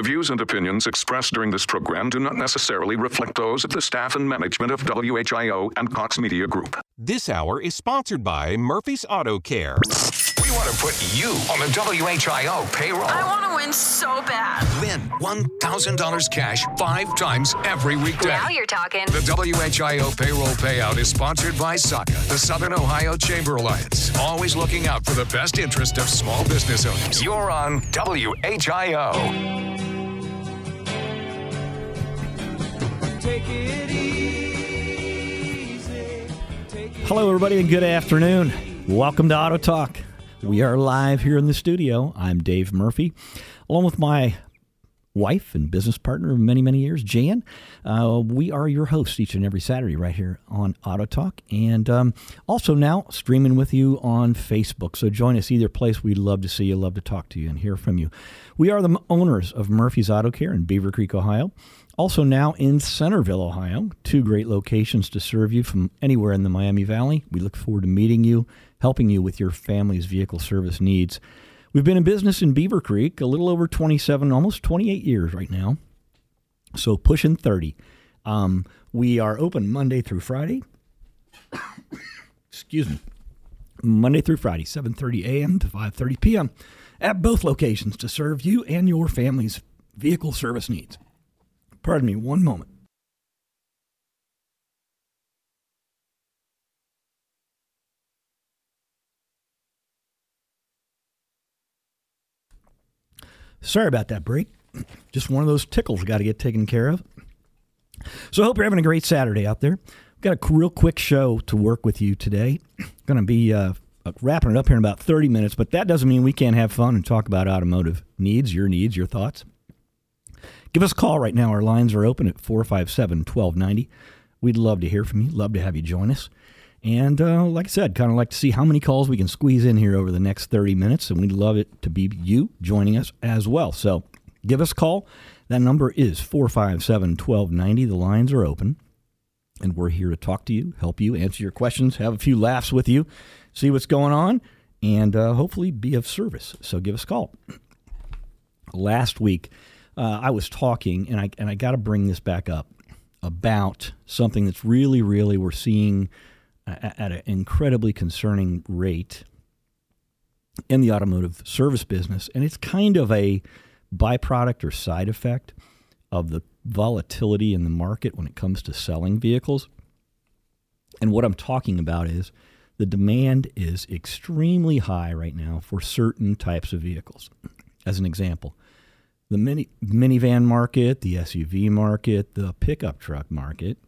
The views and opinions expressed during this program do not necessarily reflect those of the staff and management of WHIO and Cox Media Group. This hour is sponsored by Murphy's Auto Care. We want to put you on the WHIO payroll. I want to win so bad. Win $1,000 cash five times every weekday. Now you're talking. The WHIO payroll payout is sponsored by SOCA, the Southern Ohio Chamber Alliance. Always looking out for the best interest of small business owners. You're on WHIO. Hello, everybody, and good afternoon. Welcome to Auto Talk. We are live here in the studio. I'm Dave Murphy, along with my wife and business partner of many, many years, Jan. Uh, we are your hosts each and every Saturday right here on Auto Talk, and um, also now streaming with you on Facebook. So join us either place. We'd love to see you, love to talk to you, and hear from you. We are the owners of Murphy's Auto Care in Beavercreek, Ohio. Also, now in Centerville, Ohio, two great locations to serve you from anywhere in the Miami Valley. We look forward to meeting you, helping you with your family's vehicle service needs. We've been in business in Beavercreek a little over 27, almost 28 years right now. So pushing 30. Um, we are open Monday through Friday. Excuse me. Monday through Friday, 7:30 a.m. to 5:30 p.m. at both locations to serve you and your family's vehicle service needs. Pardon me, one moment. Sorry about that break. Just one of those tickles got to get taken care of. So I hope you're having a great Saturday out there. We've got a real quick show to work with you today. Going to be uh, wrapping it up here in about 30 minutes, but that doesn't mean we can't have fun and talk about automotive needs, your needs, your thoughts. Give us a call right now. Our lines are open at 457 1290. We'd love to hear from you. Love to have you join us. And uh, like I said, kind of like to see how many calls we can squeeze in here over the next 30 minutes. And we'd love it to be you joining us as well. So give us a call. That number is 457 1290. The lines are open. And we're here to talk to you, help you, answer your questions, have a few laughs with you, see what's going on, and uh, hopefully be of service. So give us a call. Last week, uh, I was talking, and I, and I got to bring this back up about something that's really, really we're seeing at an incredibly concerning rate in the automotive service business. And it's kind of a byproduct or side effect of the volatility in the market when it comes to selling vehicles. And what I'm talking about is the demand is extremely high right now for certain types of vehicles. As an example, the mini, minivan market, the SUV market, the pickup truck market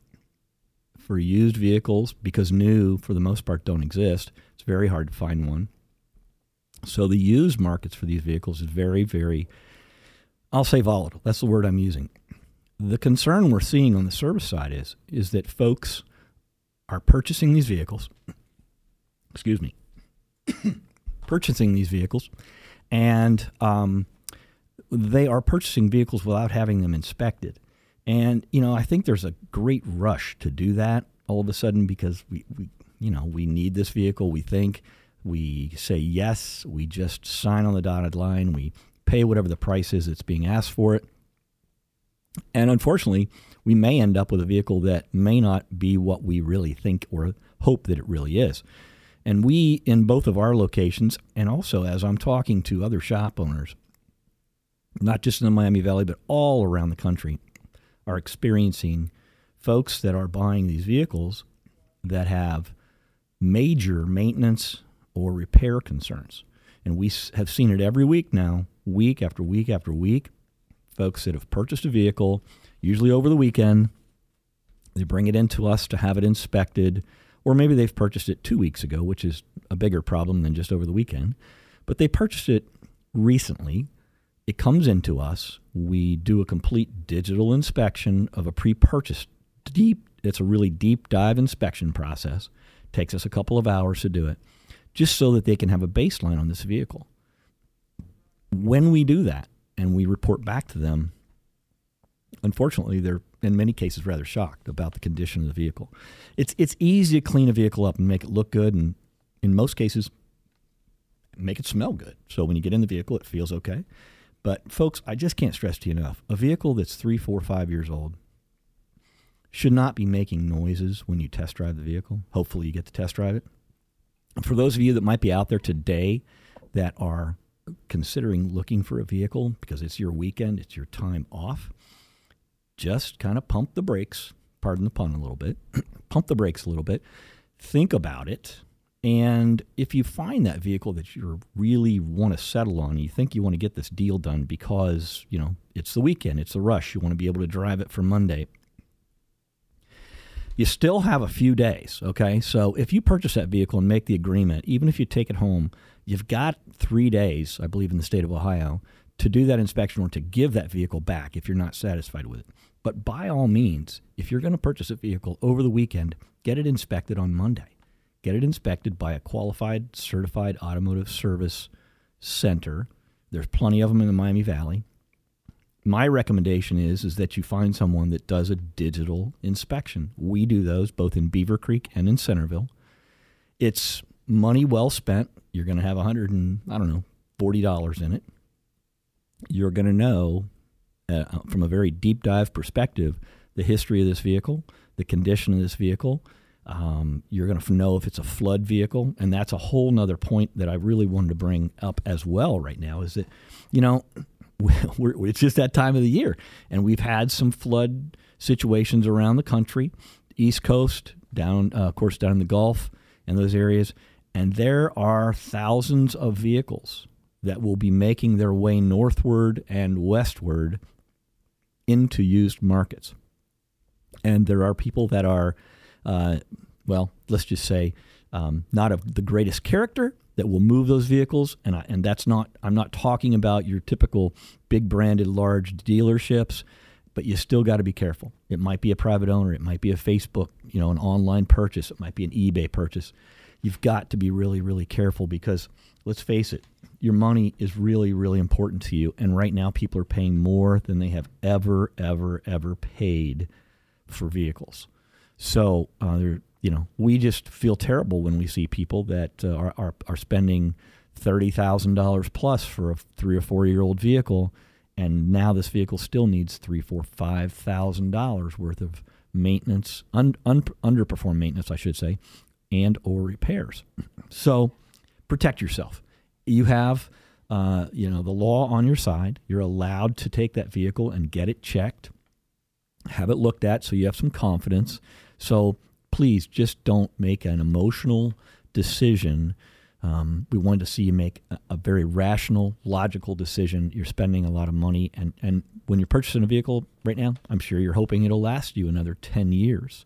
for used vehicles because new, for the most part, don't exist. It's very hard to find one. So the used markets for these vehicles is very, very, I'll say volatile. That's the word I'm using. The concern we're seeing on the service side is is that folks are purchasing these vehicles. Excuse me, purchasing these vehicles, and um, they are purchasing vehicles without having them inspected. And you know, I think there's a great rush to do that all of a sudden because we, we you know, we need this vehicle. We think we say yes. We just sign on the dotted line. We pay whatever the price is that's being asked for it. And unfortunately, we may end up with a vehicle that may not be what we really think or hope that it really is. And we, in both of our locations, and also as I'm talking to other shop owners, not just in the Miami Valley, but all around the country, are experiencing folks that are buying these vehicles that have major maintenance or repair concerns. And we have seen it every week now, week after week after week. Folks that have purchased a vehicle, usually over the weekend, they bring it into us to have it inspected, or maybe they've purchased it two weeks ago, which is a bigger problem than just over the weekend. But they purchased it recently it comes into us. We do a complete digital inspection of a pre-purchase deep. It's a really deep dive inspection process. Takes us a couple of hours to do it, just so that they can have a baseline on this vehicle. When we do that and we report back to them, unfortunately, they're in many cases rather shocked about the condition of the vehicle. It's it's easy to clean a vehicle up and make it look good, and in most cases, make it smell good. So when you get in the vehicle, it feels okay. But folks, I just can't stress to you enough: a vehicle that's three, four, five years old should not be making noises when you test drive the vehicle. Hopefully, you get to test drive it. For those of you that might be out there today that are considering looking for a vehicle because it's your weekend, it's your time off, just kind of pump the brakes, pardon the pun a little bit, pump the brakes a little bit, think about it. And if you find that vehicle that you really want to settle on, you think you want to get this deal done because, you know, it's the weekend, it's a rush, you want to be able to drive it for Monday, you still have a few days, okay? So if you purchase that vehicle and make the agreement, even if you take it home, you've got three days, I believe, in the state of Ohio, to do that inspection or to give that vehicle back if you're not satisfied with it. But by all means, if you're going to purchase a vehicle over the weekend, get it inspected on Monday. Get it inspected by a qualified, certified automotive service center. There's plenty of them in the Miami Valley my recommendation is is that you find someone that does a digital inspection. We do those both in Beavercreek and in Centerville. It's money well spent. You're going to have a hundred and I don't know forty dollars in it. You're going to know uh, from a very deep dive perspective the history of this vehicle, the condition of this vehicle. Um, you're going to know if it's a flood vehicle, and that's a whole nother point that I really wanted to bring up as well right now. Is that you know we're, it's just that time of the year. And we've had some flood situations around the country, East Coast, down, uh, of course, down in the Gulf and those areas. And there are thousands of vehicles that will be making their way northward and westward into used markets. And there are people that are, uh, well, let's just say, um, not of the greatest character, that will move those vehicles and I, and that's not I'm not talking about your typical big branded large dealerships but you still got to be careful. It might be a private owner it might be a Facebook you know an online purchase it might be an eBay purchase. You've got to be really really careful because let's face it your money is really really important to you and right now people are paying more than they have ever ever ever paid for vehicles so uh, you know, we just feel terrible when we see people that uh, are, are, are spending thirty thousand dollars plus for a three or four year old vehicle, and now this vehicle still needs three, four, five thousand dollars worth of maintenance, un, un, underperformed maintenance, I should say, and or repairs. So protect yourself. You have, uh, you know, the law on your side. You're allowed to take that vehicle and get it checked, have it looked at, so you have some confidence. So please just don't make an emotional decision. Um, we want to see you make a, a, very rational, logical decision. You're spending a lot of money, and, and when you're purchasing a vehicle right now, I'm sure you're hoping it'll last you another 10 years.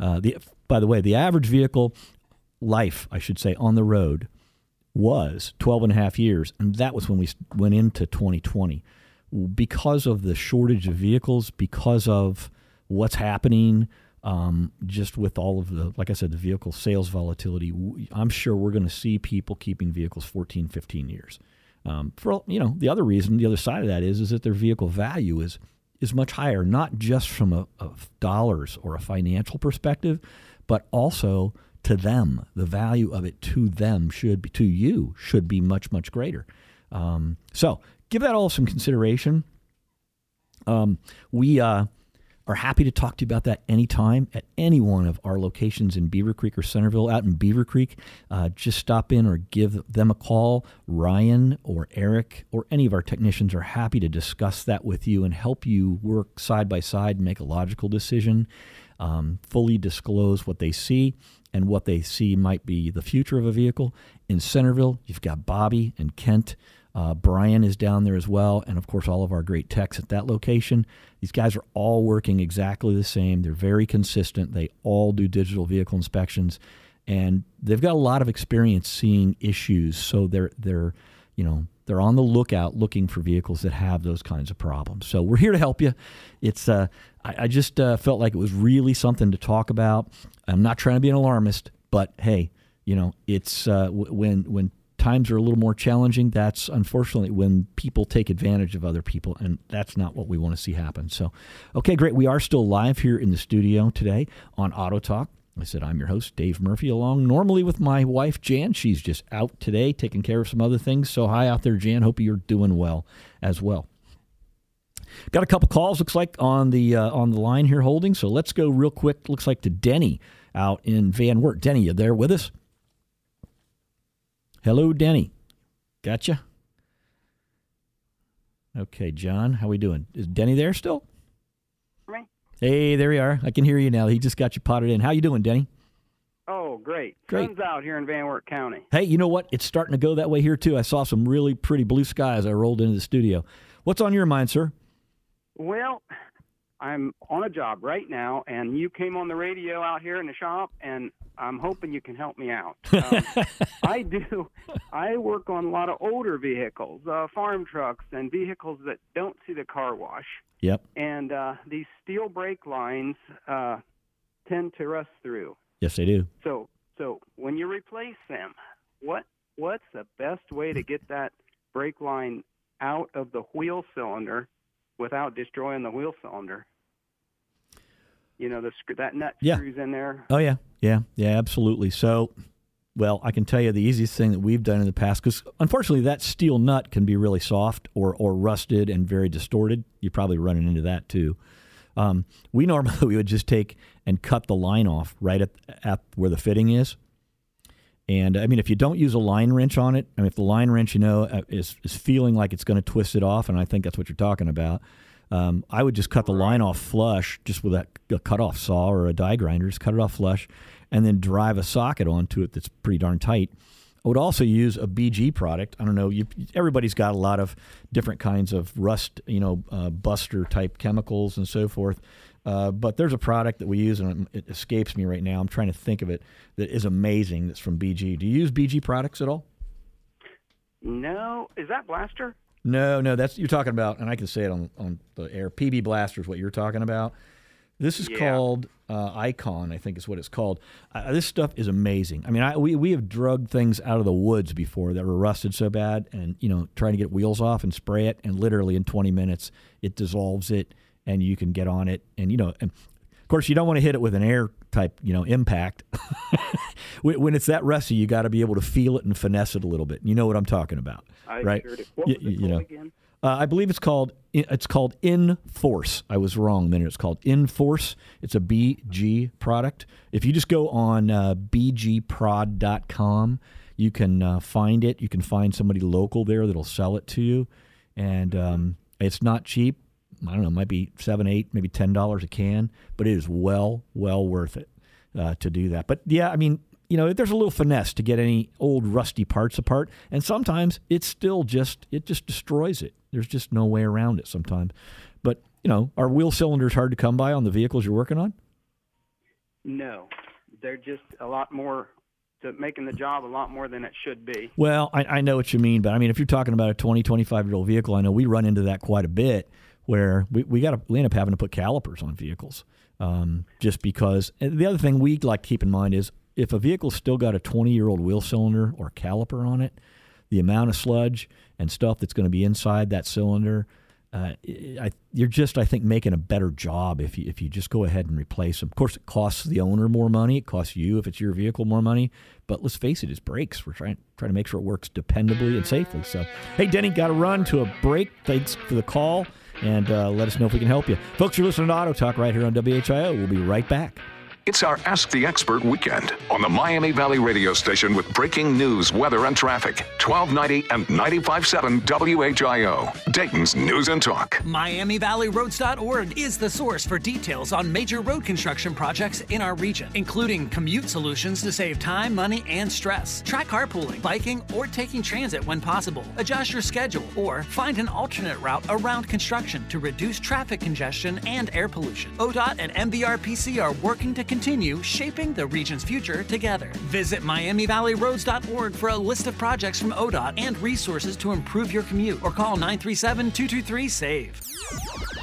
Uh, the, by the way, the average vehicle life, I should say, on the road was 12 and a half years, and that was when we went into 2020. Because of the shortage of vehicles, because of what's happening um, just with all of the, like I said, the vehicle sales volatility, I'm sure we're going to see people keeping vehicles 14, 15 years. Um, for you know, the other reason, the other side of that is, is that their vehicle value is is much higher, not just from a, a dollars or a financial perspective, but also to them. The value of it to them should be to you should be much much greater. Um, so give that all some consideration. Um, we uh, are happy to talk to you about that anytime at any one of our locations in Beavercreek or Centerville. Out in Beavercreek, uh, just stop in or give them a call. Ryan or Eric or any of our technicians are happy to discuss that with you and help you work side by side and make a logical decision, um, fully disclose what they see and what they see might be the future of a vehicle. In Centerville, you've got Bobby and Kent. Uh, Brian is down there as well, and of course, all of our great techs at that location. These guys are all working exactly the same. They're very consistent. They all do digital vehicle inspections, and they've got a lot of experience seeing issues. So they're they're you know they're on the lookout looking for vehicles that have those kinds of problems. So we're here to help you. It's uh, I, I just uh, felt like it was really something to talk about. I'm not trying to be an alarmist, but hey, you know, it's uh, w- when when times are a little more challenging, that's unfortunately when people take advantage of other people, and that's not what we want to see happen. So, okay, great. We are still live here in the studio today on Auto Talk. I said, I'm your host, Dave Murphy, along normally with my wife, Jan. She's just out today taking care of some other things. So, hi out there, Jan. Hope you're doing well as well. Got a couple calls, looks like, on the uh, on the line here holding. So, let's go real quick. Looks like to Denny out in Van Wert. Denny, you there with us? Hello, Denny. Gotcha. Okay, John, how we doing? Is Denny there still? Me? Hey, there you are. I can hear you now. He just got you potted in. How you doing, Denny? Oh, great. Great. Sun's out here in Van Wert County. Hey, you know what? It's starting to go that way here too. I saw some really pretty blue skies. I rolled into the studio. What's on your mind, sir? Well, I'm on a job right now, and you came on the radio out here in the shop, and I'm hoping you can help me out. Um, I do. I work on a lot of older vehicles, uh, farm trucks, and vehicles that don't see the car wash. Yep. And uh, these steel brake lines uh, tend to rust through. Yes, they do. So, so when you replace them, what what's the best way to get that brake line out of the wheel cylinder without destroying the wheel cylinder? You know, the that nut Yeah. screws in there. Oh yeah, yeah, yeah, absolutely. So, well, I can tell you the easiest thing that we've done in the past, because unfortunately that steel nut can be really soft or or rusted and very distorted. You're probably running into that too. Um, we normally we would just take and cut the line off right at at where the fitting is. And I mean, if you don't use a line wrench on it, I mean, if the line wrench, you know, uh, is is feeling like it's going to twist it off, and I think that's what you're talking about, um, I would just cut the line off flush, just with that a cut off saw or a die grinder, just cut it off flush, and then drive a socket onto it that's pretty darn tight. I would also use a BG product. I don't know. You, everybody's got a lot of different kinds of rust, you know, uh, buster type chemicals and so forth. Uh, but there's a product that we use, and it escapes me right now. I'm trying to think of it that is amazing. That's from BG. Do you use BG products at all? No, is that blaster? No, no. That's you're talking about, and I can say it on on the air. PB Blaster is what you're talking about. This is Yeah. called uh, Icon, I think is what it's called. Uh, this stuff is amazing. I mean, I, we we have drugged things out of the woods before that were rusted so bad, and you know, trying to get wheels off and spray it, and literally in 20 minutes it dissolves it, and you can get on it, and you know, and course you don't want to hit it with an air type, you know, impact. when it's that rusty, you got to be able to feel it and finesse it a little bit. You know what I'm talking about, I right? sure do. What Y- was it you know. Uh, I believe it's called it's called In Force. I was wrong minute. It's called In Force. It's a BG product. If you just go on uh, bgprod.com, you can uh, find it. You can find somebody local there that'll sell it to you, and um, it's not cheap. I don't know, it might be seven, eight, maybe ten dollars a can, but it is well, well worth it uh, to do that. But yeah, I mean, you know, there's a little finesse to get any old rusty parts apart, and sometimes it's still just it just destroys it. There's just no way around it sometimes. But you know, are wheel cylinders hard to come by on the vehicles you're working on? No, they're just a lot more to making the job a lot more than it should be. Well, I, I know what you mean, but I mean, if you're talking about a 20, 25 year old vehicle, I know we run into that quite a bit where we, we got to we end up having to put calipers on vehicles um, just because. The other thing we like to keep in mind is if a vehicle's still got a 20 year old wheel cylinder or caliper on it, the amount of sludge and stuff that's going to be inside that cylinder. Uh, I, you're just, I think, making a better job if you if you just go ahead and replace them. Of course, it costs the owner more money. It costs you, if it's your vehicle, more money. But let's face it, it's brakes. We're trying trying to make sure it works dependably and safely. So, hey, Denny, got to run to a break. Thanks for the call, and uh, let us know if we can help you, folks. You're listening to Auto Talk right here on WHIO. We'll be right back. It's our Ask the Expert weekend on the Miami Valley radio station with breaking news, weather, and traffic. 1290 and 95.7 WHIO. Dayton's News and Talk. MiamiValleyRoads.org is the source for details on major road construction projects in our region, including commute solutions to save time, money, and stress. Try carpooling, biking, or taking transit when possible. Adjust your schedule or find an alternate route around construction to reduce traffic congestion and air pollution. ODOT and MVRPC are working to continue shaping the region's future together. Visit MiamiValleyRoads.org for a list of projects from ODOT and resources to improve your commute or call 937 223 SAVE.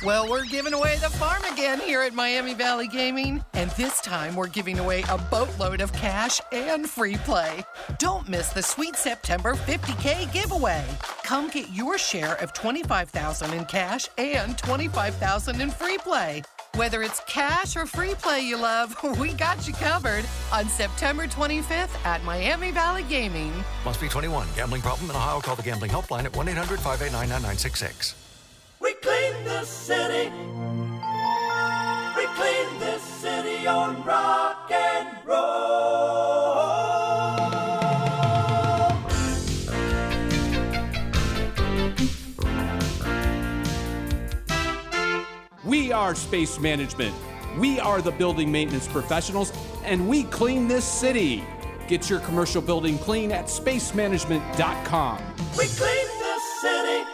Well, we're giving away the farm again here at Miami Valley Gaming. And this time we're giving away a boatload of cash and free play. Don't miss the sweet September 50K giveaway. Come get your share of 25,000 in cash and 25,000 in free play. Whether it's cash or free play you love, we got you covered on September 25th at Miami Valley Gaming. Must be 21. Gambling problem in Ohio? Call the gambling helpline at 1 800 589 9966. We clean the city. We clean this city on rock are Space Management. We are the building maintenance professionals, and we clean this city. Get your commercial building clean at spacemanagement.com. We clean the city.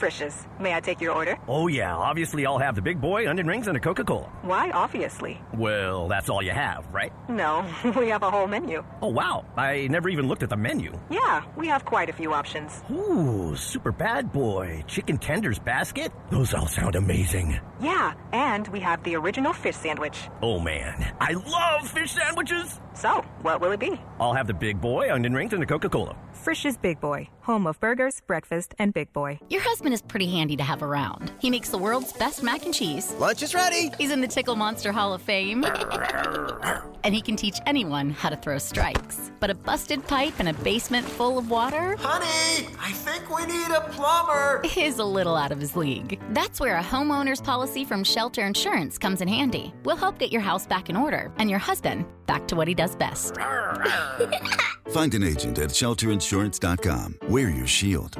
Frisch's. May I take your order? Oh, yeah. Obviously, I'll have the big boy, onion rings, and a Coca Cola. Why, obviously? Well, that's all you have, right? No, we have a whole menu. Oh, wow. I never even looked at the menu. Yeah, we have quite a few options. Ooh, super bad boy. Chicken tenders basket? Those all sound amazing. Yeah, and we have the original fish sandwich. Oh, man. I love fish sandwiches. So, what will it be? I'll have the big boy, onion rings, and a Coca Cola. Frisch's Big Boy, home of burgers, breakfast, and Big Boy. Your husband is pretty handy to have around. He makes the world's best mac and cheese. Lunch is ready. He's in the Tickle Monster Hall of Fame. and he can teach anyone how to throw strikes. But a busted pipe and a basement full of water? Honey, I think we need a plumber. Is a little out of his league. That's where a homeowner's policy from Shelter Insurance comes in handy. We'll help get your house back in order and your husband back to what he does best. Find an agent at shelterinsurance.com. We're your shield.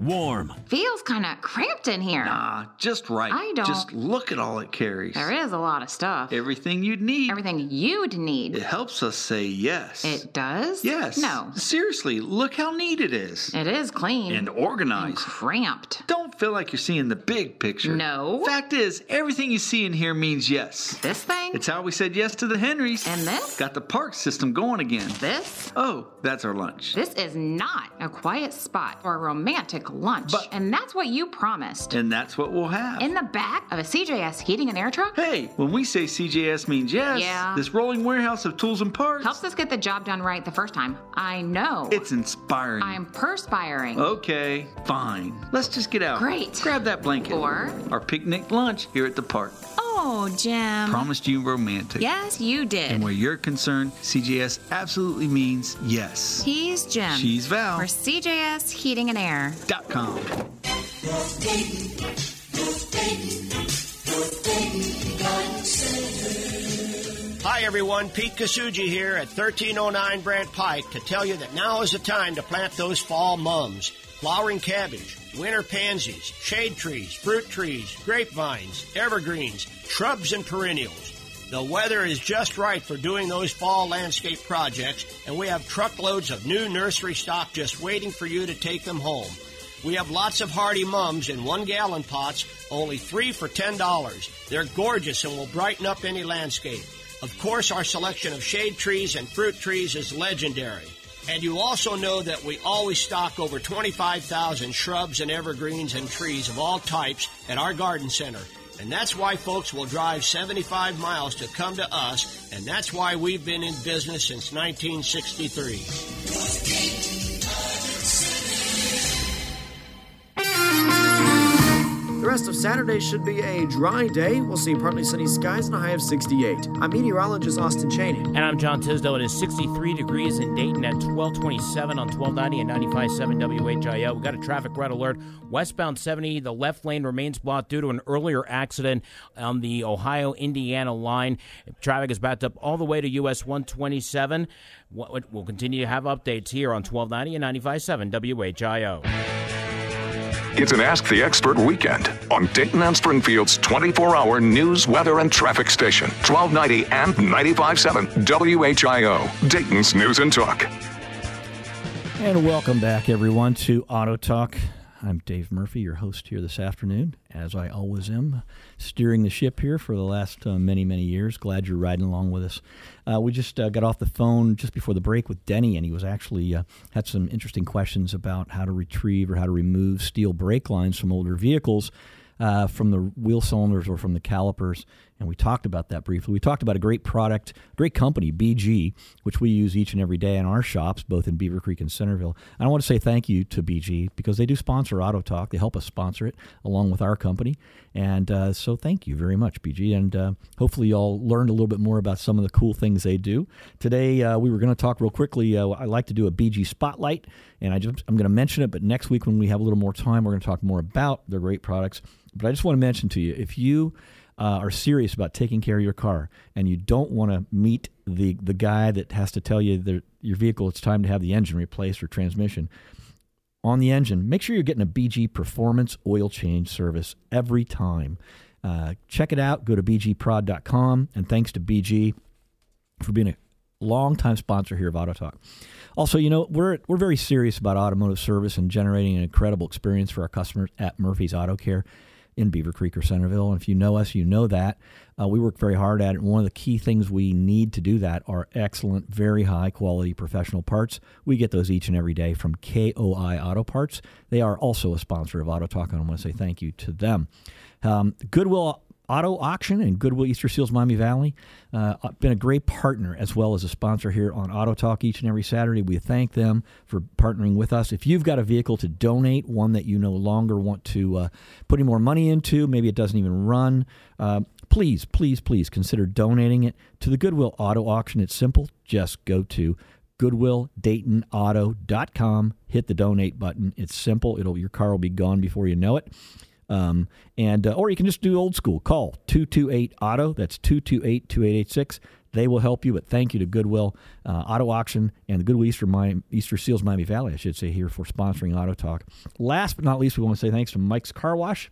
WARM. Feels kind of cramped in here. Nah, just right. I don't- Just look at all it carries. There is a lot of stuff. Everything you'd need. Everything you'd need. It helps us say yes. It does? Yes. No. Seriously, look how neat it is. It is clean. And organized. cramped. Don't feel like you're seeing the big picture. No. Fact is, everything you see in here means yes. This thing? It's how we said yes to the Henrys. And this? Got the park system going again. This? Oh, that's our lunch. This is not a quiet spot for a romantic lunch. and that's what you promised. And that's what we'll have. In the back of a CJS heating and air truck? Hey, when we say CJS means yes, Yeah. this rolling warehouse of tools and parts, Helps us get the job done right the first time. I know. it's inspiring. I'm perspiring. Okay, fine. Let's just get out. Great. Grab that blanket. Or- our picnic lunch here at the park. Oh, Jim. Promised you romantic. Yes, you did. And where you're concerned, CJS absolutely means yes. He's Jim. She's Val. For CJS Heating and Air. Dot com. Hi everyone, Pete Kasuji here at 1309 Brandt Pike to tell you that now is the time to plant those fall mums. Flowering cabbage, winter pansies, shade trees, fruit trees, grapevines, evergreens, shrubs and perennials. The weather is just right for doing those fall landscape projects and we have truckloads of new nursery stock just waiting for you to take them home. We have lots of hardy mums in one gallon pots, only three for $10. They're gorgeous and will brighten up any landscape. Of course, our selection of shade trees and fruit trees is legendary. And you also know that we always stock over 25,000 shrubs and evergreens and trees of all types at our garden center. And that's why folks will drive 75 miles to come to us, and that's why we've been in business since 1963. The rest of Saturday should be a dry day. We'll see partly sunny skies and a high of 68. I'm meteorologist Austin Cheney. And I'm John Tisdale. It is 63 degrees in Dayton at 1227 on 1290 and 95.7 WHIO. We got a traffic red alert. Westbound 70, the left lane remains blocked due to an earlier accident on the Ohio Indiana line. Traffic is backed up all the way to US 127. We'll continue to have updates here on 1290 and 95.7 WHIO. It's an Ask the Expert weekend on Dayton and Springfield's 24 hour news, weather, and traffic station, 1290 and 95.7 WHIO, Dayton's News and Talk. And welcome back, everyone, to Auto Talk. I'm Dave Murphy, your host here this afternoon, as I always am, steering the ship here for the last uh, many, many years. Glad you're riding along with us. Uh, we just uh, got off the phone just before the break with Denny, and he was actually uh, had some interesting questions about how to retrieve or how to remove steel brake lines from older vehicles. Uh, from the wheel cylinders or from the calipers and we talked about that briefly. We talked about a great product, great company, BG, which we use each and every day in our shops, both in Beavercreek and Centerville. And I want to say thank you to BG because they do sponsor Auto Talk. They help us sponsor it along with our company. And uh, so thank you very much, BG. And uh, hopefully, y'all learned a little bit more about some of the cool things they do. Today, uh, we were going to talk real quickly. Uh, I like to do a BG spotlight, and I just, I'm going to mention it, but next week when we have a little more time, we're going to talk more about their great products. But I just want to mention to you if you uh, are serious about taking care of your car and you don't want to meet the the guy that has to tell you that your vehicle it's time to have the engine replaced or transmission on the engine, make sure you're getting a BG Performance oil change service every time. Uh, check it out. Go to bgprod.com. And thanks to BG for being a longtime sponsor here of Auto Talk. Also, you know, we're, we're very serious about automotive service and generating an incredible experience for our customers at Murphy's Auto Care in Beavercreek or Centerville. And if you know us, you know that. Uh, we work very hard at it. And one of the key things we need to do that are excellent, very high quality professional parts. We get those each and every day from KOI Auto Parts. They are also a sponsor of Auto Talk, and I want to say thank you to them. Um, Goodwill Auto Auction and Goodwill Easter Seals Miami Valley. Uh, been a great partner as well as a sponsor here on Auto Talk each and every Saturday. We thank them for partnering with us. If you've got a vehicle to donate, one that you no longer want to uh, put any more money into, maybe it doesn't even run, uh, please, please, please consider donating it to the Goodwill Auto Auction. It's simple. Just go to goodwilldaytonauto.com, hit the donate button. It's simple. It'll your car will be gone before you know it. Um, and uh, or you can just do old school. Call 228 Auto. That's 228 2886. They will help you. But thank you to Goodwill uh, Auto Auction and the Goodwill Easter, Miami, Easter Seals Miami Valley, I should say, here for sponsoring Auto Talk. Last but not least, we want to say thanks to Mike's Car Wash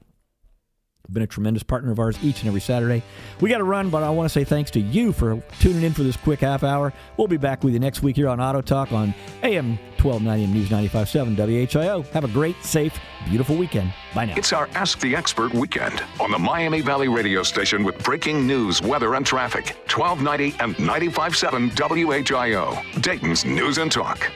been a tremendous partner of ours each and every Saturday. We got to run, but I want to say thanks to you for tuning in for this quick half hour. We'll be back with you next week here on Auto Talk on AM 1290 and News 95.7 WHIO. Have a great, safe, beautiful weekend. Bye now. It's our Ask the Expert weekend on the Miami Valley radio station with breaking news, weather, and traffic. 1290 and 95.7 WHIO. Dayton's News and Talk.